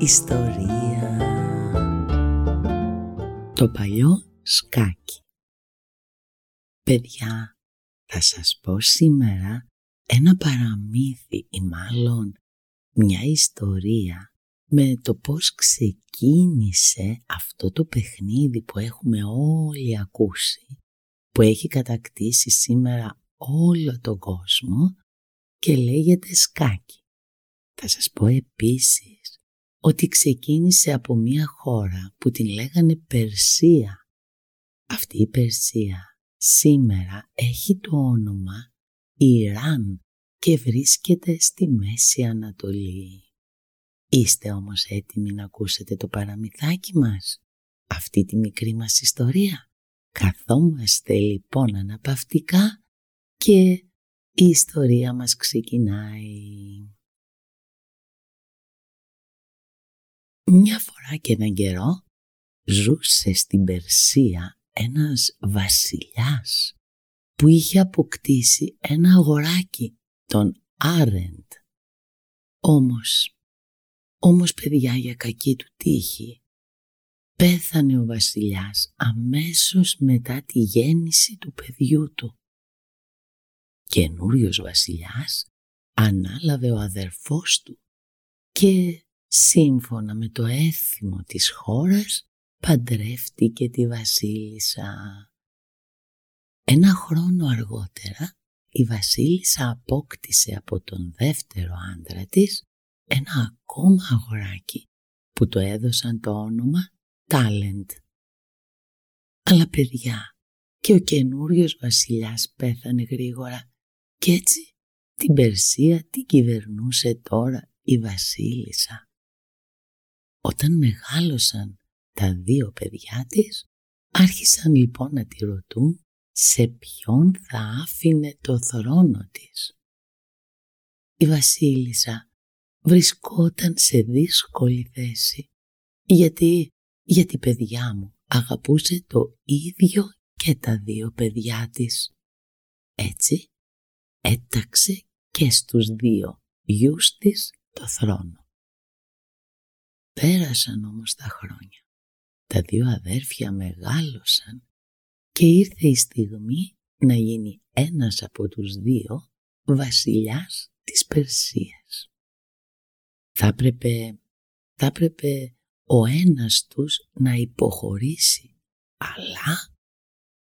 ιστορία». Το παλιό σκάκι Παιδιά, θα σας πω σήμερα ένα παραμύθι ή μάλλον μια ιστορία με το πώς ξεκίνησε αυτό το παιχνίδι που έχουμε όλοι ακούσει που έχει κατακτήσει σήμερα όλο τον κόσμο και λέγεται σκάκι. Θα σας πω επίσης ότι ξεκίνησε από μια χώρα που την λέγανε Περσία. Αυτή η Περσία σήμερα έχει το όνομα Ιράν και βρίσκεται στη Μέση Ανατολή. Είστε όμως έτοιμοι να ακούσετε το παραμυθάκι μας, αυτή τη μικρή μας ιστορία; Καθόμαστε λοιπόν αναπαυτικά και η ιστορία μας ξεκινάει. Μια φορά και έναν καιρό ζούσε στην Περσία ένας βασιλιάς που είχε αποκτήσει ένα αγοράκι, τον Άρεντ. Όμως, όμως παιδιά για κακή του τύχη, πέθανε ο βασιλιάς αμέσως μετά τη γέννηση του παιδιού του. Καινούριος βασιλιάς ανάλαβε ο αδερφός του και σύμφωνα με το έθιμο της χώρας παντρεύτηκε τη βασίλισσα. Ένα χρόνο αργότερα η βασίλισσα απόκτησε από τον δεύτερο άντρα της ένα ακόμα αγοράκι που το έδωσαν το όνομα Talent. Αλλά παιδιά, και ο καινούριος βασιλιάς πέθανε γρήγορα και έτσι την Περσία την κυβερνούσε τώρα η βασίλισσα. Όταν μεγάλωσαν τα δύο παιδιά της, άρχισαν λοιπόν να τη ρωτούν σε ποιον θα άφηνε το θρόνο της. Η βασίλισσα βρισκόταν σε δύσκολη θέση γιατί, γιατί παιδιά μου αγαπούσε το ίδιο και τα δύο παιδιά της. Έτσι έταξε και στους δύο γιους της το θρόνο. Πέρασαν όμως τα χρόνια. Τα δύο αδέρφια μεγάλωσαν και ήρθε η στιγμή να γίνει ένας από τους δύο βασιλιάς της Περσίας. Θα έπρεπε, θα έπρεπε ο ένας τους να υποχωρήσει, αλλά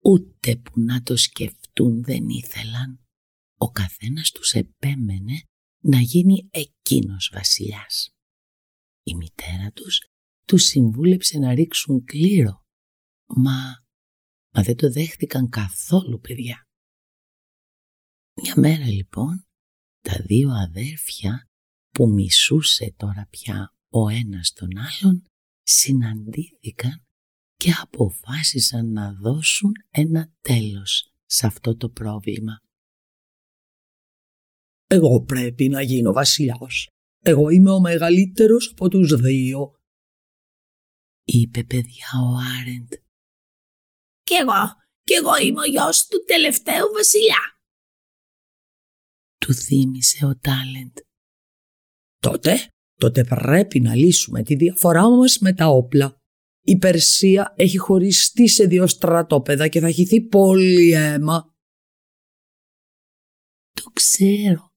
ούτε που να το σκεφτούν δεν ήθελαν. Ο καθένας τους επέμενε να γίνει εκείνος βασιλιάς. Η μητέρα τους τους συμβούλεψε να ρίξουν κλήρο, μα, μα δεν το δέχτηκαν καθόλου παιδιά. Μια μέρα λοιπόν τα δύο αδέρφια που μισούσε τώρα πια ο ένας τον άλλον συναντήθηκαν και αποφάσισαν να δώσουν ένα τέλος σε αυτό το πρόβλημα. Εγώ πρέπει να γίνω βασιλιάς. Εγώ είμαι ο μεγαλύτερος από τους δύο. Είπε παιδιά ο Άρεντ. Κι εγώ, κι εγώ είμαι ο γιος του τελευταίου βασιλιά. Του θύμισε ο Τάλεντ. Τότε, τότε πρέπει να λύσουμε τη διαφορά μας με τα όπλα. Η Περσία έχει χωριστεί σε δύο στρατόπεδα και θα χυθεί πολύ αίμα. Το ξέρω,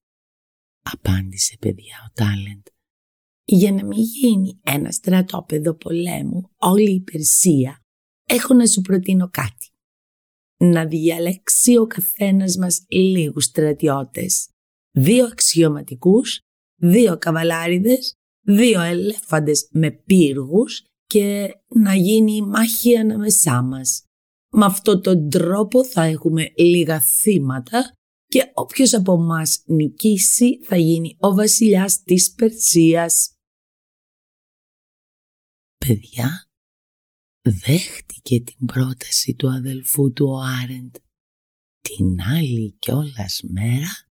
απάντησε παιδιά ο Τάλεντ. Για να μην γίνει ένα στρατόπεδο πολέμου όλη η Περσία, έχω να σου προτείνω κάτι. Να διαλέξει ο καθένας μας λίγους στρατιώτες. Δύο αξιωματικούς, δύο καβαλάριδες, δύο ελέφαντες με πύργους και να γίνει η μάχη ανάμεσά μας. Με αυτόν τον τρόπο θα έχουμε λίγα θύματα και όποιος από μας νικήσει θα γίνει ο βασιλιάς της Περσίας. παιδιά δέχτηκε την πρόταση του αδελφού του ο Άρεντ. Την άλλη κιόλας μέρα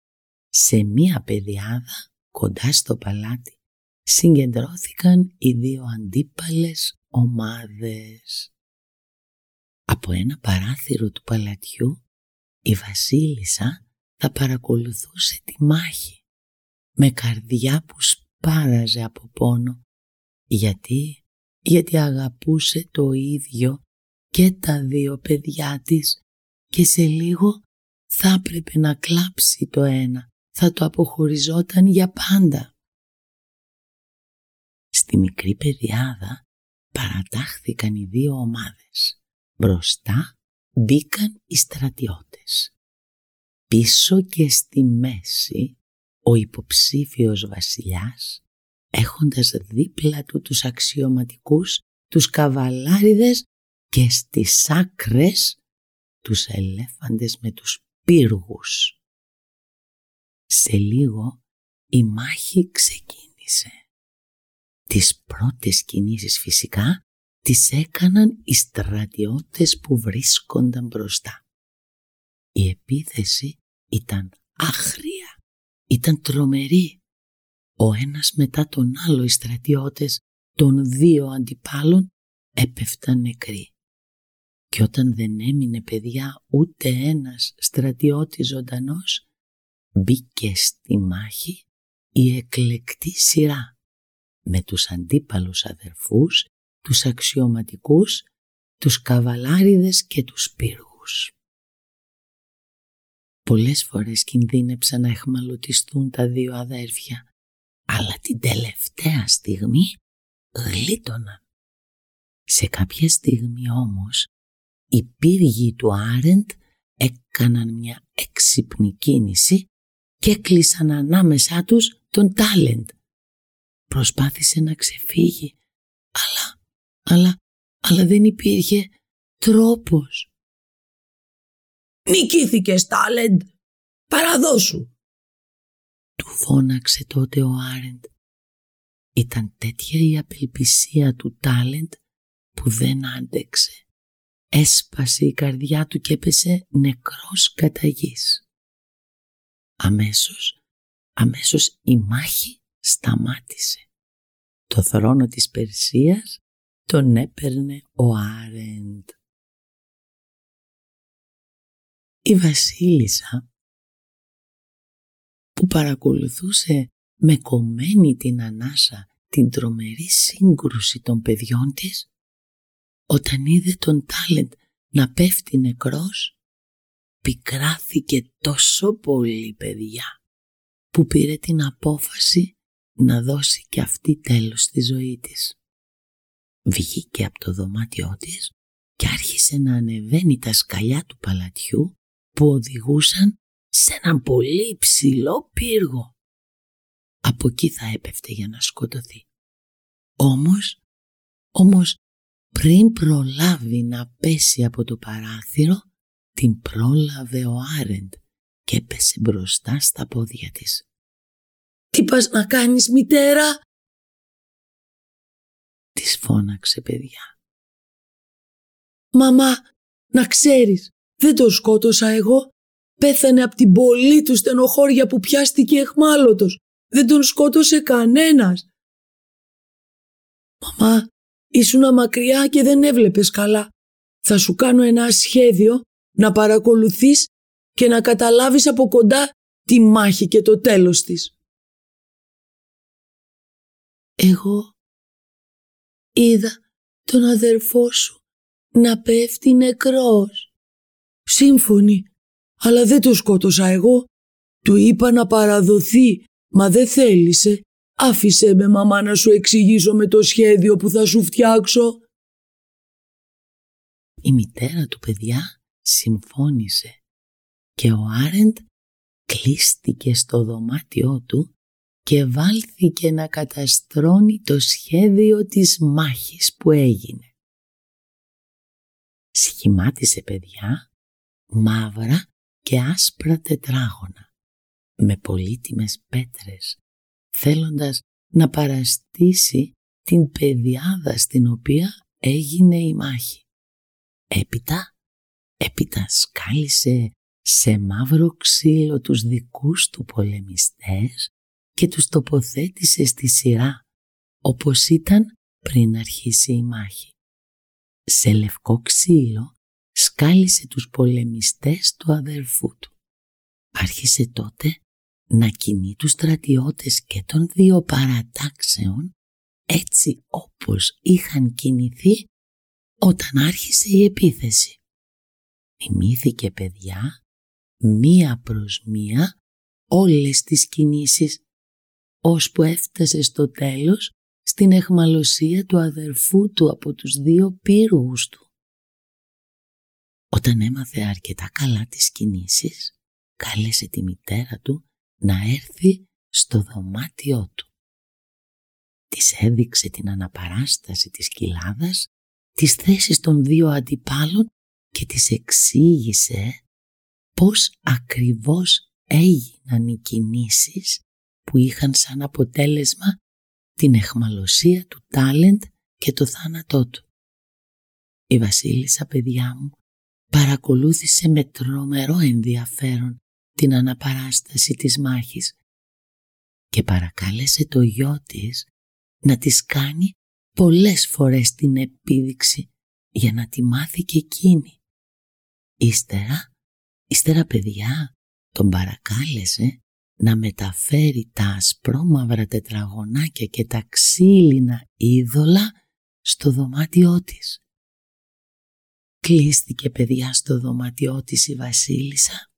σε μία παιδιάδα κοντά στο παλάτι συγκεντρώθηκαν οι δύο αντίπαλες ομάδες. Από ένα παράθυρο του παλατιού η βασίλισσα θα παρακολουθούσε τη μάχη με καρδιά που σπάραζε από πόνο γιατί, γιατί αγαπούσε το ίδιο και τα δύο παιδιά της και σε λίγο θα έπρεπε να κλάψει το ένα, θα το αποχωριζόταν για πάντα. Στη μικρή παιδιάδα παρατάχθηκαν οι δύο ομάδες. Μπροστά μπήκαν οι στρατιώτες. Πίσω και στη μέση ο υποψήφιος βασιλιάς έχοντας δίπλα του τους αξιωματικούς, τους καβαλάριδες και στις άκρες τους ελέφαντες με τους πύργους. Σε λίγο η μάχη ξεκίνησε. Τις πρώτες κινήσεις φυσικά τις έκαναν οι στρατιώτες που βρίσκονταν μπροστά. Η επίθεση ήταν άχρια, ήταν τρομερή. Ο ένας μετά τον άλλο οι στρατιώτες των δύο αντιπάλων έπεφταν νεκροί. Και όταν δεν έμεινε παιδιά ούτε ένας στρατιώτης ζωντανός, μπήκε στη μάχη η εκλεκτή σειρά με τους αντίπαλους αδερφούς, τους αξιωματικούς, τους καβαλάριδες και τους πύργους. Πολλές φορές κινδύνεψαν να εχμαλωτιστούν τα δύο αδέρφια, αλλά την τελευταία στιγμή γλίτωναν. Σε κάποια στιγμή όμως οι πύργοι του Άρεντ έκαναν μια έξυπνη κίνηση και έκλεισαν ανάμεσά τους τον Τάλεντ. Προσπάθησε να ξεφύγει, αλλά, αλλά, αλλά δεν υπήρχε τρόπος. «Νικήθηκες, Τάλεντ! Παραδώσου!» Του φώναξε τότε ο Άρεντ. Ήταν τέτοια η απελπισία του Τάλεντ που δεν άντεξε. Έσπασε η καρδιά του και έπεσε νεκρός κατά γης. Αμέσως, αμέσως η μάχη σταμάτησε. Το θρόνο της Περσίας τον έπαιρνε ο Άρεντ. Η βασίλισσα που παρακολουθούσε με κομμένη την ανάσα την τρομερή σύγκρουση των παιδιών της όταν είδε τον Τάλεντ να πέφτει νεκρός, πικράθηκε τόσο πολύ παιδιά που πήρε την απόφαση να δώσει και αυτή τέλος στη ζωή της. Βγήκε από το δωμάτιό της και άρχισε να ανεβαίνει τα σκαλιά του παλατιού που οδηγούσαν σε έναν πολύ ψηλό πύργο. Από εκεί θα έπεφτε για να σκοτωθεί. Όμως, όμως πριν προλάβει να πέσει από το παράθυρο, την πρόλαβε ο Άρεντ και έπεσε μπροστά στα πόδια της. «Τι πας να κάνεις μητέρα» της φώναξε παιδιά. «Μαμά, να ξέρεις, δεν το σκότωσα εγώ. Πέθανε από την πολύ του στενοχώρια που πιάστηκε εχμάλωτος. Δεν τον σκότωσε κανένας. Μαμά, Ήσουν μακριά και δεν έβλεπες καλά. Θα σου κάνω ένα σχέδιο να παρακολουθείς και να καταλάβεις από κοντά τη μάχη και το τέλος της. Εγώ είδα τον αδερφό σου να πέφτει νεκρός. Σύμφωνοι, αλλά δεν το σκότωσα εγώ. Του είπα να παραδοθεί, μα δεν θέλησε Άφησέ με μαμά να σου εξηγήσω με το σχέδιο που θα σου φτιάξω. Η μητέρα του παιδιά συμφώνησε και ο Άρεντ κλείστηκε στο δωμάτιό του και βάλθηκε να καταστρώνει το σχέδιο της μάχης που έγινε. Σχημάτισε παιδιά μαύρα και άσπρα τετράγωνα με πολύτιμες πέτρες θέλοντας να παραστήσει την πεδιάδα στην οποία έγινε η μάχη. Έπειτα, έπειτα σκάλισε σε μαύρο ξύλο τους δικούς του πολεμιστές και τους τοποθέτησε στη σειρά όπως ήταν πριν αρχίσει η μάχη. Σε λευκό ξύλο σκάλισε τους πολεμιστές του αδερφού του. Άρχισε τότε να κινεί τους στρατιώτες και των δύο παρατάξεων έτσι όπως είχαν κινηθεί όταν άρχισε η επίθεση. Θυμήθηκε παιδιά μία προς μία όλες τις κινήσεις ώσπου έφτασε στο τέλος στην εχμαλωσία του αδερφού του από τους δύο πύργους του. Όταν έμαθε αρκετά καλά τις κινήσεις, κάλεσε τη μητέρα του να έρθει στο δωμάτιό του. Της έδειξε την αναπαράσταση της κοιλάδας, τις θέσεις των δύο αντιπάλων και της εξήγησε πώς ακριβώς έγιναν οι κινήσεις που είχαν σαν αποτέλεσμα την εχμαλωσία του τάλεντ και το θάνατό του. Η βασίλισσα παιδιά μου παρακολούθησε με τρομερό ενδιαφέρον την αναπαράσταση της μάχης και παρακάλεσε το γιο της να της κάνει πολλές φορές την επίδειξη για να τη μάθει και εκείνη. Ύστερα, ύστερα παιδιά, τον παρακάλεσε να μεταφέρει τα ασπρόμαυρα τετραγωνάκια και τα ξύλινα είδωλα στο δωμάτιό της. Κλείστηκε παιδιά στο δωμάτιό της η βασίλισσα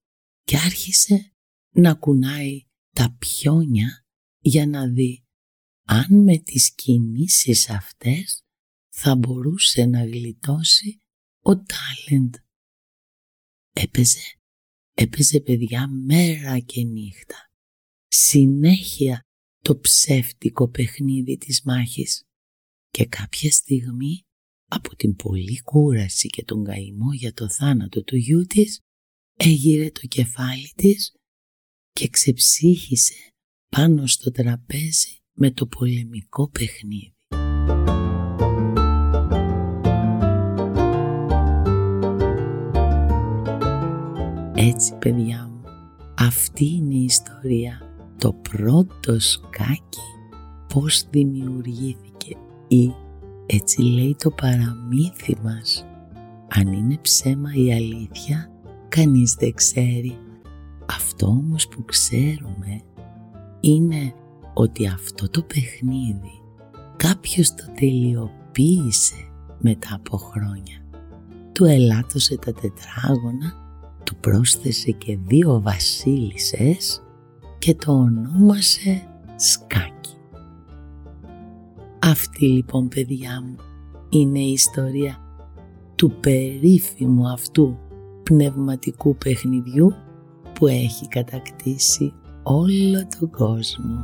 και άρχισε να κουνάει τα πιόνια για να δει αν με τις κινήσεις αυτές θα μπορούσε να γλιτώσει ο τάλεντ. Έπαιζε, έπαιζε παιδιά μέρα και νύχτα. Συνέχεια το ψεύτικο παιχνίδι της μάχης και κάποια στιγμή από την πολλή κούραση και τον καημό για το θάνατο του γιού της έγειρε το κεφάλι της και ξεψύχησε πάνω στο τραπέζι με το πολεμικό παιχνίδι. Έτσι παιδιά μου, αυτή είναι η ιστορία. Το πρώτο σκάκι πώς δημιουργήθηκε ή έτσι λέει το παραμύθι μας. Αν είναι ψέμα η αλήθεια, κανείς δεν ξέρει. Αυτό όμως που ξέρουμε είναι ότι αυτό το παιχνίδι κάποιος το τελειοποίησε μετά από χρόνια. Του ελάττωσε τα τετράγωνα, του πρόσθεσε και δύο βασίλισσες και το ονόμασε Σκάκι. Αυτή λοιπόν παιδιά μου είναι η ιστορία του περίφημου αυτού πνευματικού παιχνιδιού που έχει κατακτήσει όλο τον κόσμο.